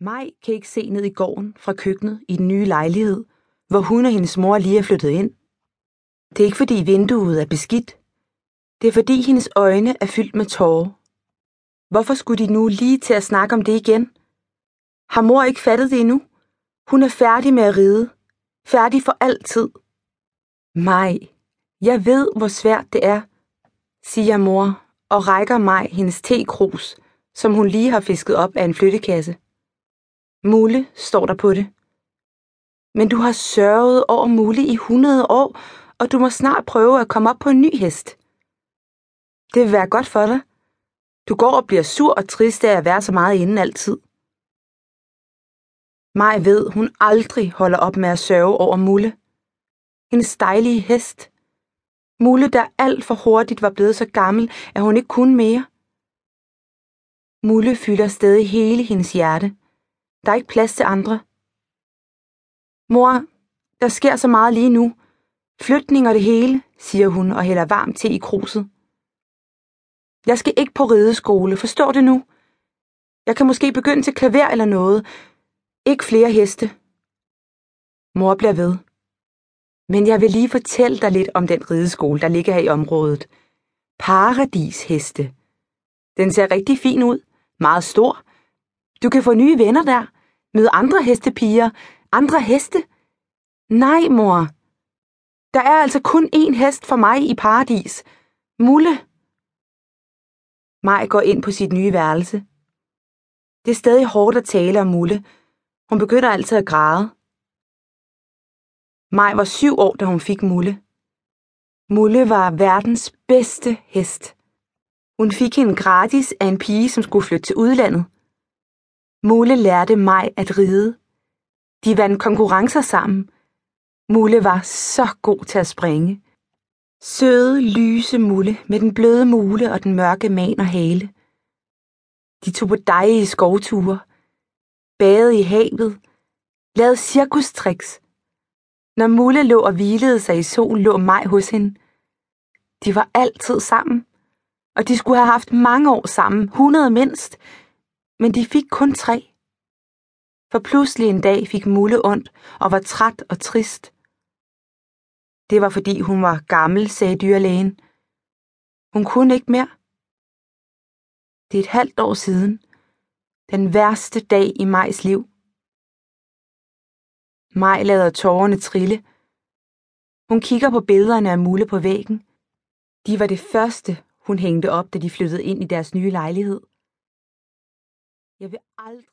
Maj kan ikke se ned i gården fra køkkenet i den nye lejlighed, hvor hun og hendes mor lige er flyttet ind. Det er ikke fordi vinduet er beskidt. Det er fordi hendes øjne er fyldt med tårer. Hvorfor skulle de nu lige til at snakke om det igen? Har mor ikke fattet det endnu? Hun er færdig med at ride. Færdig for altid. Maj, jeg ved, hvor svært det er, siger mor og rækker mig hendes tekrus, som hun lige har fisket op af en flyttekasse. Mulle står der på det. Men du har sørget over Mulle i 100 år, og du må snart prøve at komme op på en ny hest. Det vil være godt for dig. Du går og bliver sur og trist af at være så meget inde altid. Maj ved, hun aldrig holder op med at sørge over Mulle. Hendes dejlige hest. Mulle, der alt for hurtigt var blevet så gammel, at hun ikke kunne mere. Mulle fylder stadig hele hendes hjerte. Der er ikke plads til andre. Mor, der sker så meget lige nu. Flytning og det hele, siger hun og hælder varm te i kruset. Jeg skal ikke på rideskole, forstår det nu? Jeg kan måske begynde til klaver eller noget. Ikke flere heste. Mor bliver ved. Men jeg vil lige fortælle dig lidt om den rideskole, der ligger her i området. Paradisheste. Den ser rigtig fin ud. Meget stor. Du kan få nye venner der. Møde andre hestepiger. Andre heste. Nej, mor. Der er altså kun én hest for mig i paradis. Mulle. Maj går ind på sit nye værelse. Det er stadig hårdt at tale om Mulle. Hun begynder altid at græde. Maj var syv år, da hun fik Mulle. Mulle var verdens bedste hest. Hun fik hende gratis af en pige, som skulle flytte til udlandet. Mulle lærte Maj at ride. De vandt konkurrencer sammen. Mulle var så god til at springe. Søde, lyse Mulle med den bløde mule og den mørke man og hale. De tog på dejlige skovture, badede i havet, lavede cirkustricks. Når Mulle lå og hvilede sig i solen, lå Maj hos hende. De var altid sammen, og de skulle have haft mange år sammen, hundrede mindst, men de fik kun tre. For pludselig en dag fik Mulle ondt og var træt og trist. Det var fordi hun var gammel, sagde dyrlægen. Hun kunne ikke mere. Det er et halvt år siden. Den værste dag i Majs liv. Maj lader tårerne trille. Hun kigger på billederne af Mulle på væggen. De var det første, hun hængte op, da de flyttede ind i deres nye lejlighed. Jeg vil aldrig